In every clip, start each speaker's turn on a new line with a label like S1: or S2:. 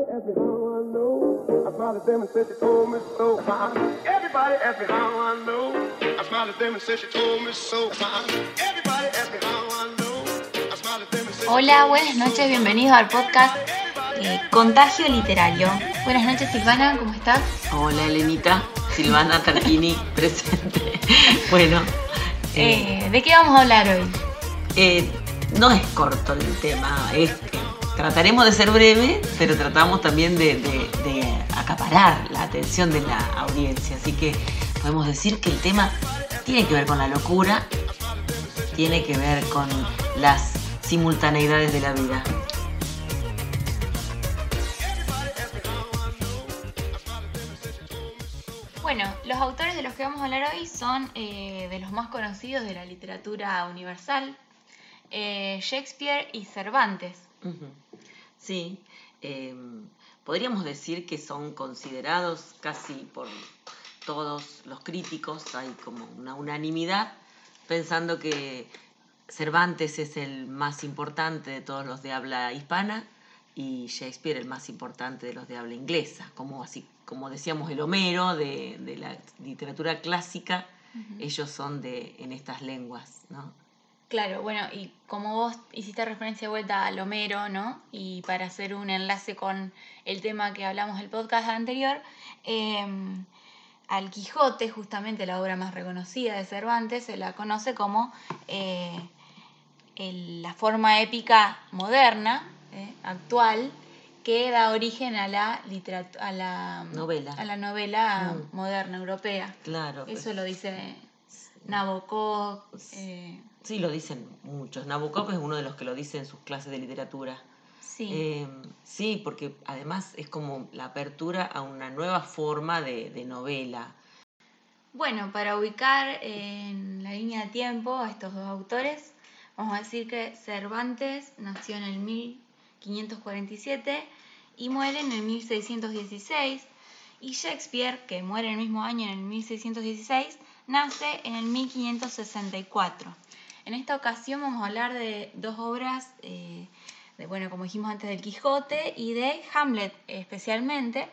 S1: Everybody asked me how I know. I smiled at them and said she told me so. Everybody asked me how I know. I smiled at them and said she told me so. Everybody asked me how I know. I smiled at them and said
S2: Hola, buenas noches, bienvenidos al podcast eh, Contagio Literario. Buenas noches, Silvana, ¿cómo estás?
S3: Hola Elenita, Silvana Tarquini presente. Bueno, eh,
S2: Eh, ¿De qué vamos a hablar hoy?
S3: eh, no es corto el tema, es trataremos de ser breve, pero tratamos también de, de- acaparar la atención de la audiencia. Así que podemos decir que el tema tiene que ver con la locura, tiene que ver con las simultaneidades de la vida.
S2: Bueno, los autores de los que vamos a hablar hoy son eh, de los más conocidos de la literatura universal, eh, Shakespeare y Cervantes.
S3: Sí, eh, podríamos decir que son considerados casi por todos los críticos, hay como una unanimidad, pensando que Cervantes es el más importante de todos los de habla hispana y Shakespeare el más importante de los de habla inglesa, como así como decíamos el Homero de, de la literatura clásica, ellos son de en estas lenguas, ¿no?
S2: Claro, bueno, y como vos hiciste referencia de vuelta al Homero, ¿no? Y para hacer un enlace con el tema que hablamos del podcast anterior, eh, al Quijote, justamente la obra más reconocida de Cervantes, se la conoce como eh, el- la forma épica moderna, eh, actual, que da origen a la a la
S3: Novela.
S2: a la novela
S3: Mm.
S2: moderna europea.
S3: Claro.
S2: Eso lo dice Nabokov. eh,
S3: Sí, lo dicen muchos. Nabokov es uno de los que lo dice en sus clases de literatura.
S2: sí.
S3: Eh, sí, porque además es como la apertura a una nueva forma de, de novela.
S2: Bueno, para ubicar en la línea de tiempo a estos dos autores, vamos a decir que Cervantes nació en el 1547 y muere en el 1616, y Shakespeare, que muere el mismo año en el 1616, nace en el 1564. En esta ocasión vamos a hablar de dos obras, eh, de, bueno, como dijimos antes, del Quijote y de Hamlet especialmente,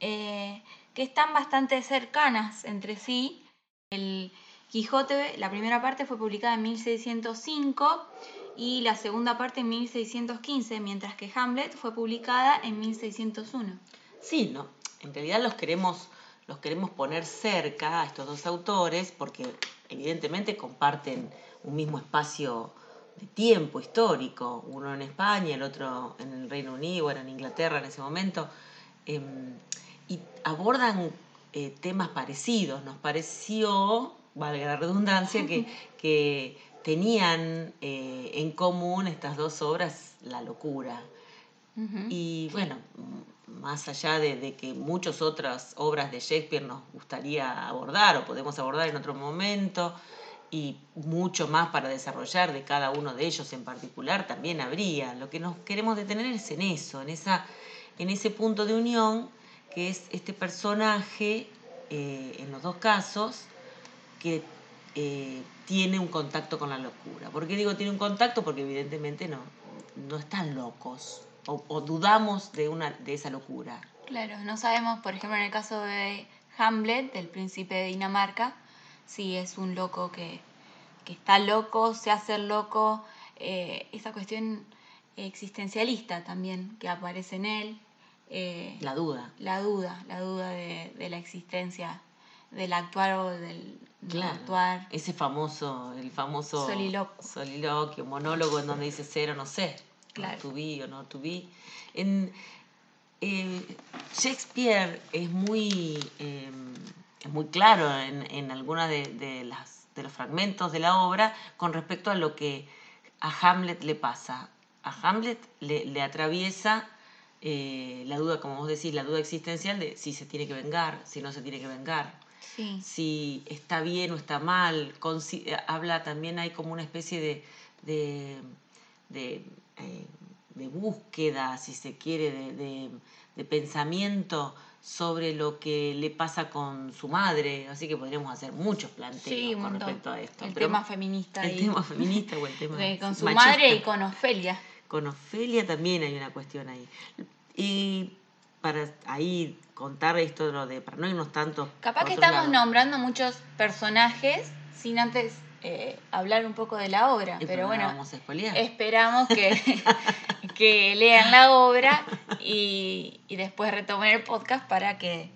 S2: eh, que están bastante cercanas entre sí. El Quijote, la primera parte fue publicada en 1605 y la segunda parte en 1615, mientras que Hamlet fue publicada en 1601.
S3: Sí, no. En realidad los queremos, los queremos poner cerca a estos dos autores porque evidentemente comparten un mismo espacio de tiempo histórico, uno en España, el otro en el Reino Unido, era en Inglaterra en ese momento, em, y abordan eh, temas parecidos. Nos pareció, valga la redundancia, que, que tenían eh, en común estas dos obras la locura.
S2: Ujú.
S3: Y bueno, más allá de, de que muchas otras obras de Shakespeare nos gustaría abordar o podemos abordar en otro momento, y mucho más para desarrollar de cada uno de ellos en particular, también habría. Lo que nos queremos detener es en eso, en, esa, en ese punto de unión que es este personaje, eh, en los dos casos, que eh, tiene un contacto con la locura. ¿Por qué digo tiene un contacto? Porque evidentemente no, no están locos o, o dudamos de, una, de esa locura.
S2: Claro, no sabemos, por ejemplo, en el caso de Hamlet, del príncipe de Dinamarca, si es un loco que, que está loco, se hace loco, eh, esa cuestión existencialista también que aparece en él, eh,
S3: La duda.
S2: la duda, la duda de, de la existencia del actuar o del no actuar.
S3: Ese famoso, el famoso
S2: Soliloquio.
S3: soliloquio, monólogo en donde dice ser o no ser.
S2: Claro.
S3: To be o no to be. En, eh, Shakespeare es muy, eh, es muy claro en, en algunos de, de las, de los fragmentos de la obra con respecto a lo que a Hamlet le pasa. A Hamlet le, le atraviesa eh, la duda, como vos decís, la duda existencial de si se tiene que vengar, si no se tiene que vengar
S2: Sí,
S3: si está bien o está mal. Eh, habla también, hay como una especie de, de, de, eh, de búsqueda, si se quiere, de pensamiento sobre lo que le pasa con su madre. Así que podríamos hacer muchos planteos
S2: sí,
S3: con
S2: montón.
S3: respecto a esto.
S2: El
S3: Pero
S2: tema feminista.
S3: el tema feminista o el tema
S2: De- con su
S3: machista.
S2: madre y con Ofelia.
S3: Con Ofelia también hay una cuestión ahí. Y para ahí contar esto de lo de, para no irnos tanto.
S2: Capaz que estamos
S3: lado.
S2: nombrando muchos personajes sin antes eh, hablar un poco de la obra,
S3: Y
S2: pero
S3: no
S2: bueno,
S3: vamos a
S2: esperamos que, que lean la obra y, y después retomen el podcast para que...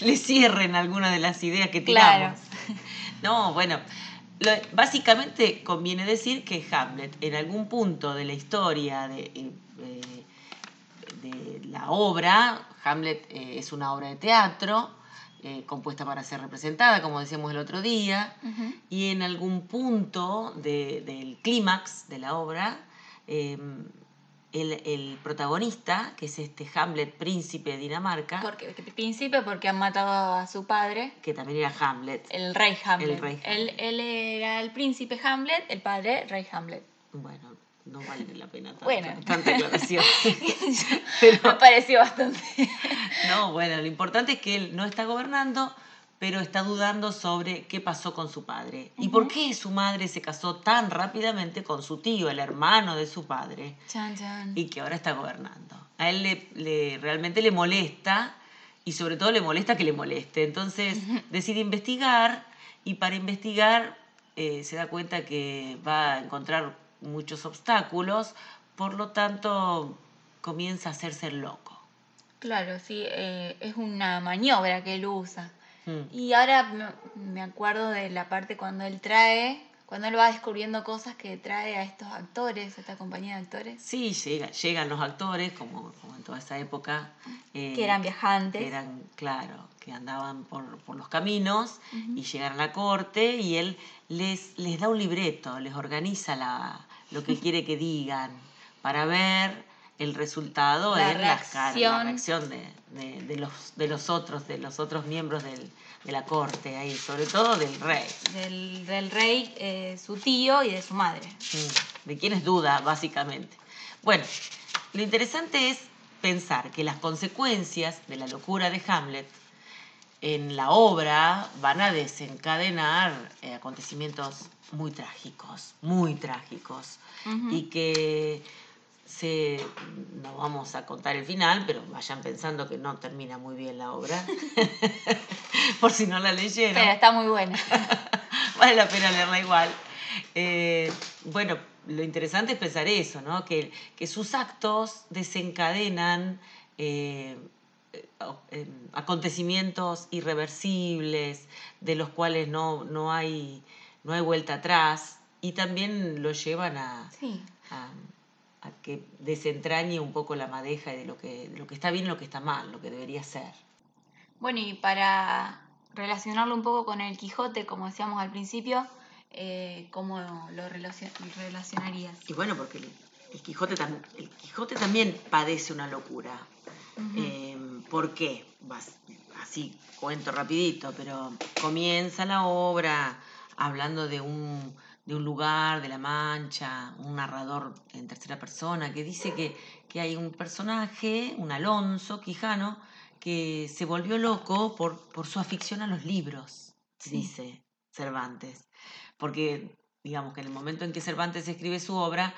S3: le cierren alguna de las ideas que
S2: Claro.
S3: tiramos. No, bueno, lo- básicamente conviene decir que Hamlet en algún punto de la historia de, eh, de la obra, Hamlet eh, es una obra de teatro eh, compuesta para ser representada, como decíamos el otro día, y en algún punto de- del clímax de la obra, eh, el, el protagonista, que es este Hamlet, príncipe de Dinamarca,
S2: Porque, que príncipe porque han matado a su padre,
S3: que también era Hamlet.
S2: el rey Hamlet.
S3: El rey
S2: Él, él era el príncipe Hamlet, el padre rey Hamlet.
S3: Bueno, no vale la pena tanta,
S2: Bueno.
S3: tanta aclaración.
S2: Me
S3: Pero,
S2: pareció bastante.
S3: no, bueno, lo importante es que él no está gobernando, pero está dudando sobre qué pasó con su padre. ¿Y por qué su madre se casó tan rápidamente con su tío, el hermano de su padre?
S2: Chan, chan.
S3: y que ahora está gobernando. A él le, le- realmente le molesta y sobre todo le molesta que le moleste. Entonces decide investigar y para investigar eh, se da cuenta que va a encontrar muchos obstáculos, por lo tanto comienza a hacerse el loco.
S2: Claro, sí, eh, es una maniobra que él usa.
S3: Mm.
S2: Y ahora me- acuerdo de la parte cuando él trae, cuando él va descubriendo cosas que trae a estos actores, a esta compañía de actores,
S3: Sí, llega- llegan los actores, como, como en toda esa época. eh,
S2: que eran viajantes.
S3: que eran, claro, que andaban por, por los caminos y llegan a la corte y él les, les da un libreto, les organiza la, lo que quiere que digan para ver el resultado
S2: La
S3: en las caras, la
S2: reacción.
S3: de, de- de los, de los otros, de los otros miembros del- de la corte ahí, sobre todo del rey.
S2: Del, del rey, eh, su tío y de su madre.
S3: Mm, de quienes duda, básicamente. Bueno, lo interesante es pensar que las consecuencias de la locura de Hamlet en la obra van a desencadenar eh, acontecimientos muy trágicos, muy trágicos, y que se, no vamos a contar el final, pero vayan pensando que no termina muy bien la obra, por si no la leyeron
S2: Pero está muy buena.
S3: vale la pena leerla igual. Eh, bueno, lo interesante es pensar eso, ¿no? Que, que sus actos desencadenan eh, eh, eh, acontecimientos irreversibles, de los cuales no, no, hay, no hay vuelta atrás, y también lo llevan a,
S2: Sí.
S3: a, a que desentrañe un poco la madeja de lo que, de lo que está bien y lo que está mal, lo que debería ser.
S2: Bueno, y para relacionarlo un poco con el Quijote, como decíamos al principio, eh, ¿cómo lo relacion- relacionarías?
S3: Y bueno, porque el, el Quijote, el Quijote también padece una locura. Eh, ¿Por qué? Así cuento rapidito, pero comienza la obra hablando de un, de un lugar de la Mancha, un narrador en tercera persona que dice que, que hay un personaje, un Alonso Quijano, que se volvió loco por, por su afición a los libros,
S2: Sí.
S3: dice Cervantes. Porque, digamos que en el momento en que Cervantes escribe su obra,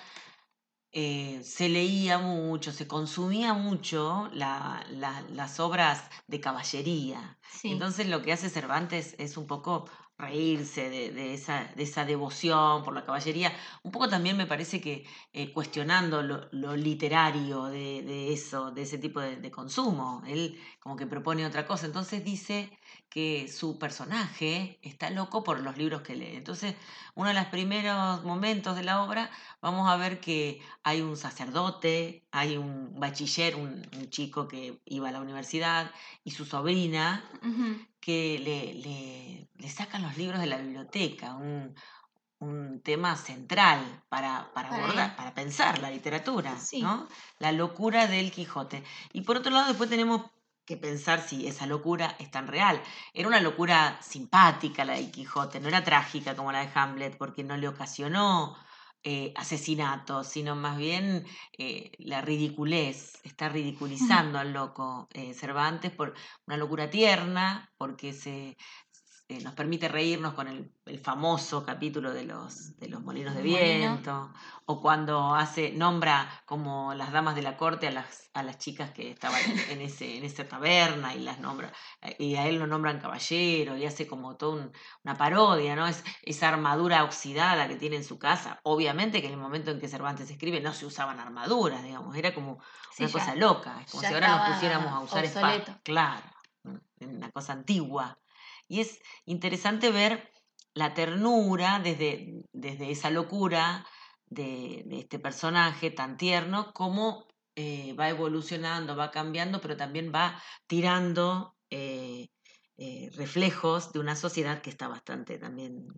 S3: eh, se leía mucho, se consumía mucho la- la- las obras de caballería.
S2: Sí.
S3: Entonces lo que hace Cervantes es un poco reírse de, de esa, de esa devoción por la caballería, un poco también me parece que eh, cuestionando lo, lo literario de, de eso, de ese tipo de, de consumo. Él como que propone otra cosa, entonces dice que su personaje está loco por los libros que lee. Entonces, uno de los primeros momentos de la obra, vamos a ver que hay un sacerdote, hay un bachiller, un, un chico que iba a la universidad, y su sobrina, que le, le- le sacan los libros de la biblioteca, un, un tema central para, para
S2: Para
S3: abordar, para pensar la literatura,
S2: Sí.
S3: ¿no? La locura del Quijote. Y por otro lado, después tenemos que pensar si esa locura es tan real. Era una locura simpática la del Quijote, no era trágica como la de Hamlet, porque no le ocasionó eh, asesinatos, sino más bien eh, la ridiculez, está ridiculizando al loco eh, Cervantes por una locura tierna, porque se, eh, nos permite reírnos con el, el famoso capítulo de los, de los molinos de
S2: Molino.
S3: viento, o cuando hace, nombra como las damas de la corte a las, a las chicas que estaban en, ese, en esa taberna y las nombra, eh, y a él lo nombran caballero, y hace como toda un- una parodia, ¿no? Es, esa armadura oxidada que tiene en su casa. Obviamente que en el momento en que Cervantes escribe no se usaban armaduras, digamos, era como
S2: Sí,
S3: una
S2: ya-
S3: cosa loca, es como si ahora nos pusiéramos a usar espada.
S2: obsoleto.
S3: Claro, una cosa antigua. Y es interesante ver la ternura desde, desde esa locura de, de este personaje tan tierno, cómo eh, va evolucionando, va cambiando, pero también va tirando eh, eh, reflejos de una sociedad que está bastante también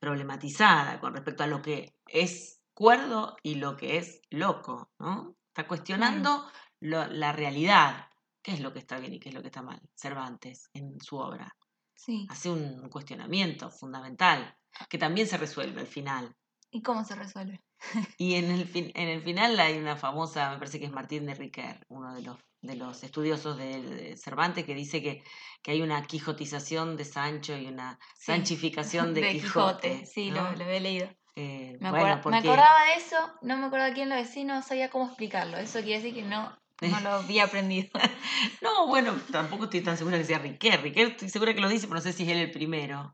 S3: problematizada con respecto a lo que es cuerdo y lo que es loco, ¿no? Está cuestionando lo- la realidad, qué es lo que está bien y qué es lo que está mal, Cervantes en su obra
S2: Sí.
S3: hace un cuestionamiento fundamental que también se resuelve al final.
S2: ¿Y cómo se resuelve?
S3: Y en el, fin- en el final hay una famosa, me parece que es Martín de Riquer, uno de los, de los estudiosos de, Cervantes, que dice que, que hay una quijotización de Sancho y una
S2: Sí,
S3: sanchificación de, Quijote.
S2: Sí,
S3: ¿no?
S2: lo, lo he leído.
S3: Eh,
S2: Me,
S3: bueno,
S2: acuer- me
S3: porque-
S2: acordaba de eso, no me acordaba quién lo decía, no sabía cómo explicarlo. Eso quiere decir que no, no lo había aprendido.
S3: No, bueno, tampoco estoy tan segura que sea Riquer. Riquer estoy segura que lo dice, pero no sé si es él el primero.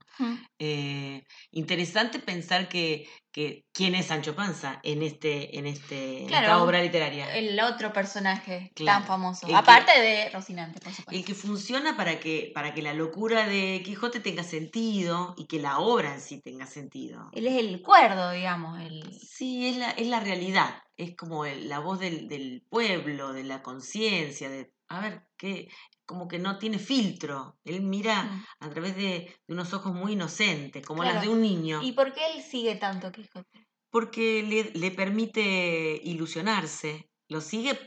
S3: Eh, interesante pensar que, que quién es Sancho Panza en este en este en esta obra literaria
S2: El otro personaje
S3: Claro.
S2: tan famoso.
S3: El que-
S2: Aparte de Rocinante, por supuesto.
S3: el que funciona para que para que la locura de Quijote tenga sentido y que la obra en sí tenga sentido
S2: Él es el cuerdo, digamos. El...
S3: sí es la es la realidad es como el- la voz del, del pueblo de la conciencia de a ver qué como que no tiene filtro él mira
S2: Mm.
S3: a través de, de unos ojos muy inocentes como las
S2: Claro.
S3: de un niño
S2: ¿Y por qué él sigue tanto Quijote?
S3: porque le, le permite ilusionarse, lo sigue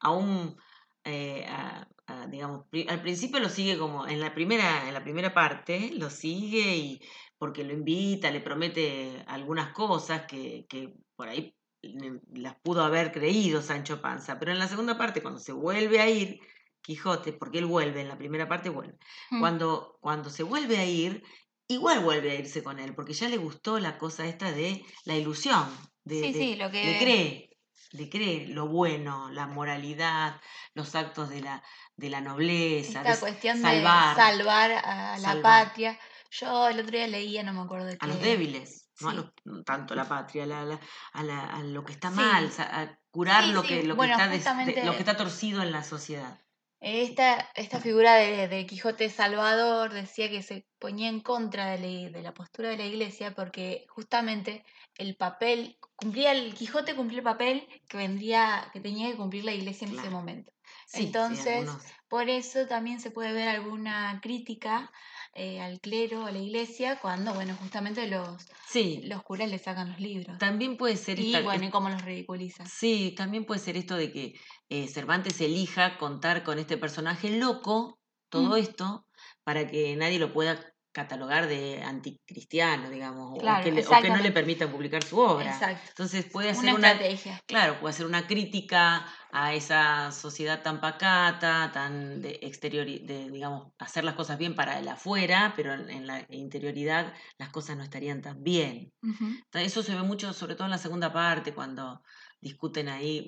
S3: aún, eh, a- a, digamos, al principio lo sigue como, en la primera, en la primera parte, lo sigue y porque lo invita, le promete algunas cosas que, que por ahí las pudo haber creído Sancho Panza, pero en la segunda parte, cuando se vuelve a ir, Quijote, porque él vuelve, en la primera parte vuelve,
S2: Mm.
S3: cuando, cuando se vuelve a ir, igual vuelve a irse con él, porque ya le gustó la cosa esta de la ilusión, de,
S2: Sí,
S3: de-
S2: sí, lo que-
S3: le cree, le cree lo bueno, la moralidad, los actos de la, de la nobleza,
S2: Esta
S3: de
S2: cuestión
S3: salvar
S2: de salvar a la
S3: salvar.
S2: patria. Yo el otro día leía, no me acuerdo de qué.
S3: a los débiles, no, a los- tanto la patria, la- la- a, la- a lo que está mal, a curar
S2: Sí,
S3: lo, que, lo, que
S2: bueno,
S3: está des- de-
S2: justamente-
S3: lo que está torcido en la sociedad.
S2: Esta, esta figura de, de Quijote Salvador decía que se ponía en contra de la, de la postura de la iglesia porque justamente el papel, cumplía el Quijote cumplía el papel que vendría, que tenía que cumplir la iglesia en ese momento.
S3: Sí,
S2: Entonces, Por eso también se puede ver alguna crítica eh, al clero, a la iglesia, cuando, bueno, justamente los,
S3: sí,
S2: los curas le sacan los libros.
S3: también puede ser
S2: Y
S3: esta-
S2: bueno, y cómo los ridiculizan.
S3: Sí, también puede ser esto de que eh, Cervantes elija contar con este personaje loco, todo
S2: Mm.
S3: esto, para que nadie lo pueda catalogar de anticristiano, digamos, o que le- o, que, no le permita publicar su obra.
S2: Exacto.
S3: Entonces puede hacer
S2: Una
S3: una,
S2: estrategia.
S3: claro, puede hacer una crítica a esa sociedad tan pacata, tan de exterior, de, digamos, hacer las cosas bien para el afuera, pero en, la interioridad las cosas no estarían tan bien. Eso se ve mucho, sobre todo en la segunda parte, cuando discuten ahí,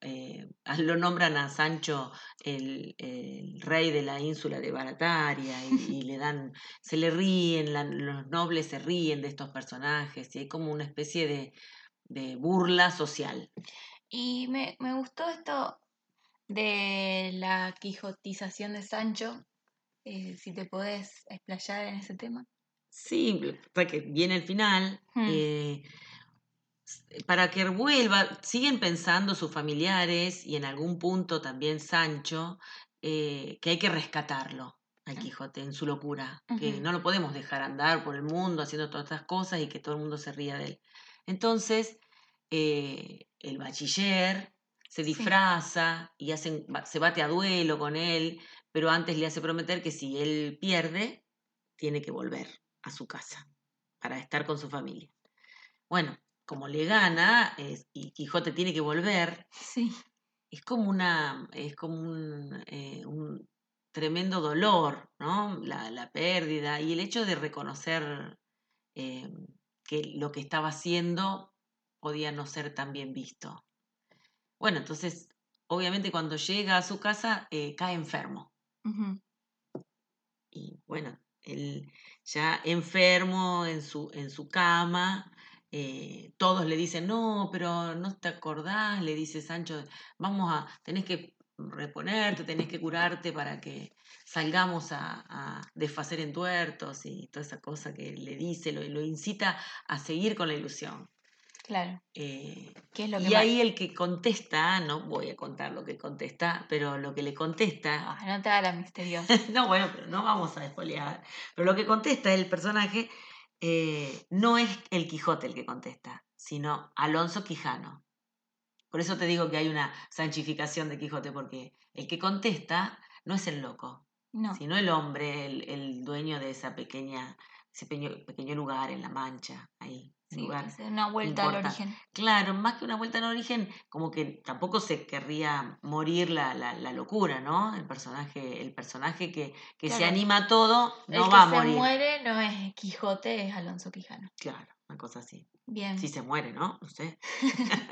S3: eh, lo nombran a Sancho el, el rey de la ínsula de Barataria y, y le dan, se le ríen, la- los nobles se ríen de estos personajes y hay como una especie de, de burla social.
S2: Y me, me gustó esto de la quijotización de Sancho. eh, si te podés explayar en ese tema.
S3: Sí, que viene el final.
S2: Hmm.
S3: eh, para que vuelva, siguen pensando sus familiares y en algún punto también Sancho, eh, que hay que rescatarlo al Quijote en su locura, que no lo podemos dejar andar por el mundo haciendo todas estas cosas y que todo el mundo se ría de él. Entonces, eh, el bachiller se
S2: Sí.
S3: disfraza y hacen, se bate a duelo con él, pero antes le hace prometer que si él pierde, tiene que volver a su casa para estar con su familia. Bueno, como le gana es- y Quijote tiene que volver,
S2: Sí.
S3: es como una, es como un, eh, un tremendo dolor, ¿no? La, la pérdida y el hecho de reconocer eh, que lo que estaba haciendo podía no ser tan bien visto. Bueno, entonces, obviamente cuando llega a su casa, eh, cae enfermo. Y bueno, él ya enfermo en su, en su cama, eh, todos le dicen, no, pero no te acordás, le dice Sancho, vamos a, tenés que reponerte, tenés que curarte para que salgamos a, a desfacer entuertos y toda esa cosa que le dice, lo, lo incita a seguir con la ilusión.
S2: Claro.
S3: Eh,
S2: ¿Qué es lo que
S3: y
S2: más-
S3: ahí el que contesta, no voy a contar lo que contesta, pero lo que le contesta,
S2: Ah, no te haga la misteriosa.
S3: no, bueno, pero no vamos a despolear. Pero lo que contesta el personaje eh, no es el Quijote el que contesta, sino Alonso Quijano. Por eso te digo que hay una sanchificación de Quijote, porque el que contesta no es el loco,
S2: No.
S3: sino el hombre, el, el dueño de esa pequeña, ese pequeño, pequeño lugar en la Mancha, ahí.
S2: Sí,
S3: lugar
S2: una vuelta al origen.
S3: Claro, más que una vuelta al origen, como que tampoco se querría morir la, la, la locura, ¿no? El personaje, el personaje que, que se anima a todo no
S2: el
S3: va a
S2: que se
S3: morir.
S2: muere no es Quijote, es Alonso Quijano.
S3: Claro, una cosa así.
S2: Bien.
S3: Si se muere, ¿no? No sé.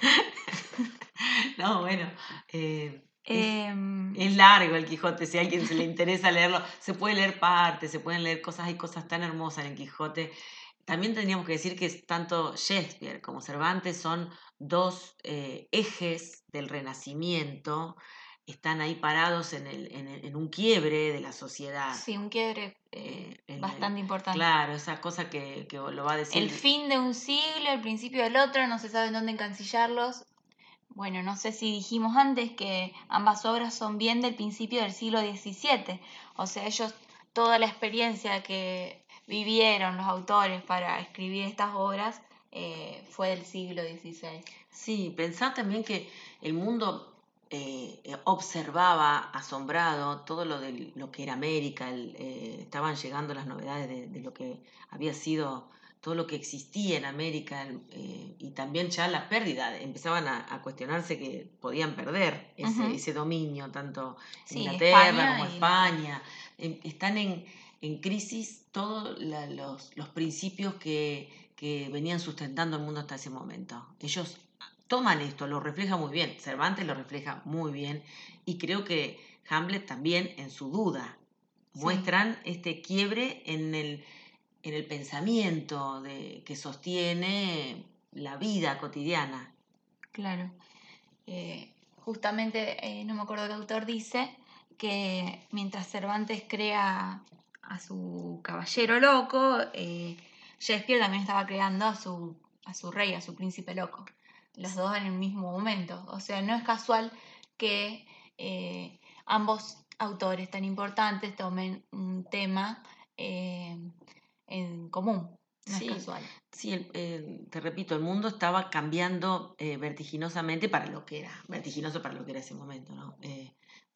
S3: no, bueno. eh, es,
S2: Em,
S3: es largo el Quijote, si a alguien se le interesa leerlo, se puede leer partes, se pueden leer cosas, hay cosas tan hermosas en el Quijote. También tendríamos que decir que tanto Shakespeare como Cervantes son dos eh, ejes del Renacimiento, están ahí parados en, el, en, el- en un quiebre de la sociedad.
S2: sí, un quiebre eh,
S3: Eh, el-
S2: bastante importante.
S3: Claro, esa cosa que, que lo va a decir.
S2: El fin de un siglo, el principio del otro, no se sabe en dónde encancillarlos. Bueno, no sé si dijimos antes que ambas obras son bien del principio del siglo XVII. O sea, ellos, toda la experiencia que vivieron los autores para escribir estas obras eh, fue del siglo XVI.
S3: Sí, pensar también que el mundo eh, observaba asombrado todo lo de lo que era América, el, eh, estaban llegando las novedades de, de lo que había sido todo lo que existía en América eh, y también ya la pérdida, empezaban a, a cuestionarse que podían perder ese, dominio, tanto
S2: Sí,
S3: Inglaterra
S2: España
S3: como
S2: y-
S3: España, em, están en, en crisis todos los, los principios que, que venían sustentando el mundo hasta ese momento. Ellos toman esto, lo refleja muy bien, Cervantes lo refleja muy bien y creo que Hamlet también en su duda
S2: Sí.
S3: muestran este quiebre en el, en el pensamiento de, que sostiene la vida cotidiana.
S2: Claro. Eh, justamente, eh, no me acuerdo qué autor dice que mientras Cervantes crea a su caballero loco, eh, Shakespeare también estaba creando a su, a su rey, a su príncipe loco. Los dos en el mismo momento. O sea, no es casual que eh, ambos autores tan importantes tomen un tema eh, en común. No
S3: Sí.
S2: es casual.
S3: Sí, el- te repito, el mundo estaba cambiando vertiginosamente para lo que era, vertiginoso para lo que era ese momento, ¿no?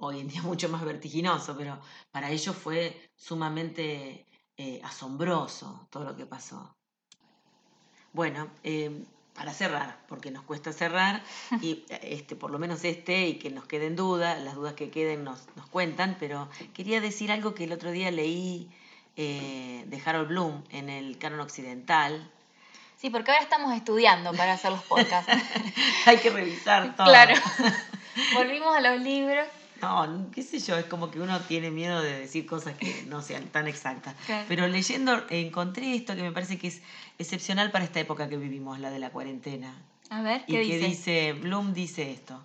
S3: Hoy en día mucho más vertiginoso, pero para ellos fue sumamente eh, asombroso todo lo que pasó. Bueno, eh, para cerrar, porque nos cuesta cerrar, y eh, este, por lo menos este, y que nos queden dudas, las dudas que queden nos, nos cuentan, pero quería decir algo que el otro día leí eh, de Harold Bloom en el canon occidental.
S2: Sí, porque ahora estamos estudiando para hacer los podcasts.
S3: Hay que revisar todo.
S2: Claro. Volvimos a los libros.
S3: No, qué sé yo, es como que uno tiene miedo de decir cosas que no sean tan exactas.
S2: Claro.
S3: Pero leyendo encontré esto que me parece que es excepcional para esta época que vivimos, la de la cuarentena.
S2: A ver,
S3: Y
S2: ¿qué
S3: que
S2: dice?
S3: dice, Bloom dice esto.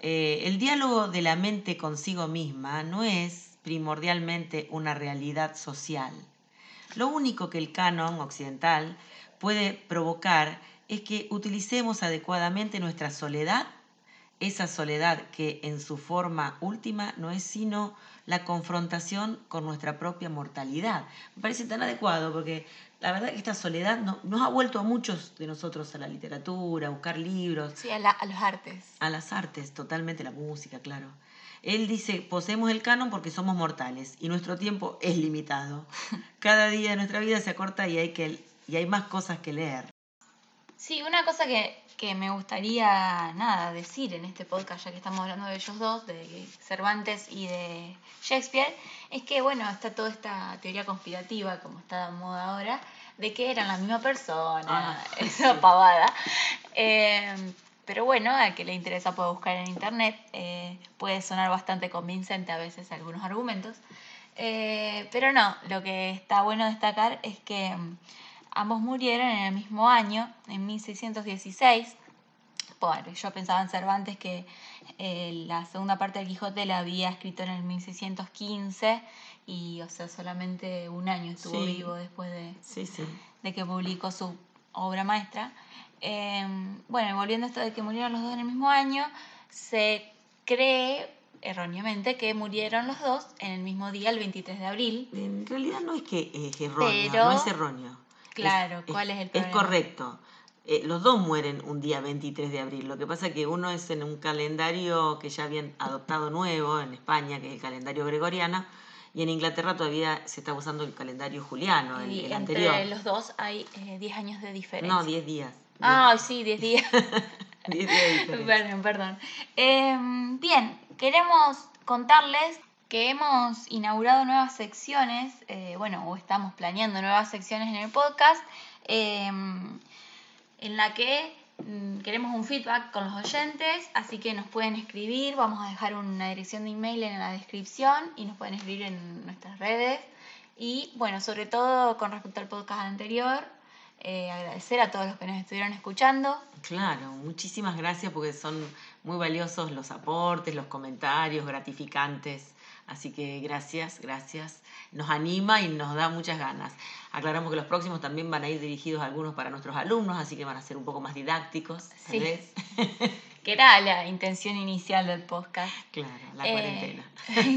S3: eh, el diálogo de la mente consigo misma no es primordialmente una realidad social. Lo único que el canon occidental puede provocar es que utilicemos adecuadamente nuestra soledad, esa soledad que en su forma última no es sino la confrontación con nuestra propia mortalidad. Me parece tan adecuado porque la verdad que esta soledad no- nos ha vuelto a muchos de nosotros a la literatura, a buscar libros,
S2: Sí, a, la- a los artes.
S3: a las artes, totalmente la música, claro. Él dice, poseemos el canon porque somos mortales y nuestro tiempo es limitado. Cada día de nuestra vida se acorta y hay, que, y hay más cosas que leer.
S2: Sí, una cosa que, que me gustaría nada decir en este podcast, ya que estamos hablando de ellos dos, de Cervantes y de Shakespeare, es que bueno, está toda esta teoría conspirativa, como está de moda ahora, de que eran la misma persona,
S3: Ah,
S2: esa
S3: sí.
S2: pavada. Eh, pero bueno, al que le interesa puede buscar en internet, eh, puede sonar bastante convincente a veces algunos argumentos. Eh, pero no, lo que está bueno destacar es que ambos murieron en el mismo año, en 1616. Bueno, yo pensaba en Cervantes que eh, la segunda parte del Quijote la había escrito en el 1615 y, o sea, solamente un año estuvo
S3: Sí.
S2: vivo después de,
S3: Sí, sí.
S2: de que publicó su obra maestra. Eh, bueno, volviendo a esto de que murieron los dos en el mismo año, se cree erróneamente que murieron los dos en el mismo día, el 23 de abril.
S3: En realidad no es que es erróneo,
S2: Pero-
S3: no es erróneo.
S2: Claro, ¿cuál es el
S3: Es
S2: problema?
S3: correcto. Eh, los dos mueren un día 23 de abril. Lo que pasa es que uno es en un calendario que ya habían adoptado nuevo en España, que es el calendario gregoriano, y en Inglaterra todavía se está usando el calendario juliano, el,
S2: y
S3: el
S2: entre
S3: anterior.
S2: los dos hay eh, 10 años de diferencia.
S3: No, 10 días.
S2: Ah, sí, 10 días.
S3: 10 días de diferencia.
S2: perdón, perdón. Eh, bien, queremos contarles que hemos inaugurado nuevas secciones, eh, bueno, o estamos planeando nuevas secciones en el podcast, eh, en la que mm, queremos un feedback con los oyentes, así que nos pueden escribir, vamos a dejar una dirección de email en la descripción y nos pueden escribir en nuestras redes. Y bueno, sobre todo con respecto al podcast anterior, eh, agradecer a todos los que nos estuvieron escuchando.
S3: Claro, muchísimas gracias porque son muy valiosos los aportes, los comentarios gratificantes. Así que gracias, gracias. Nos anima y nos da muchas ganas. Aclaramos que los próximos también van a ir dirigidos algunos para nuestros alumnos, así que van a ser un poco más didácticos, tal
S2: Sí.
S3: vez.
S2: que era la intención inicial del podcast.
S3: claro, la
S2: Eh,
S3: cuarentena.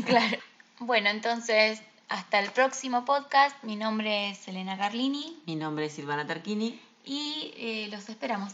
S2: claro. Bueno, entonces, hasta el próximo podcast. Mi nombre es Elena Carlini
S3: Mi nombre es Silvana Tarquini.
S2: y eh, los esperamos.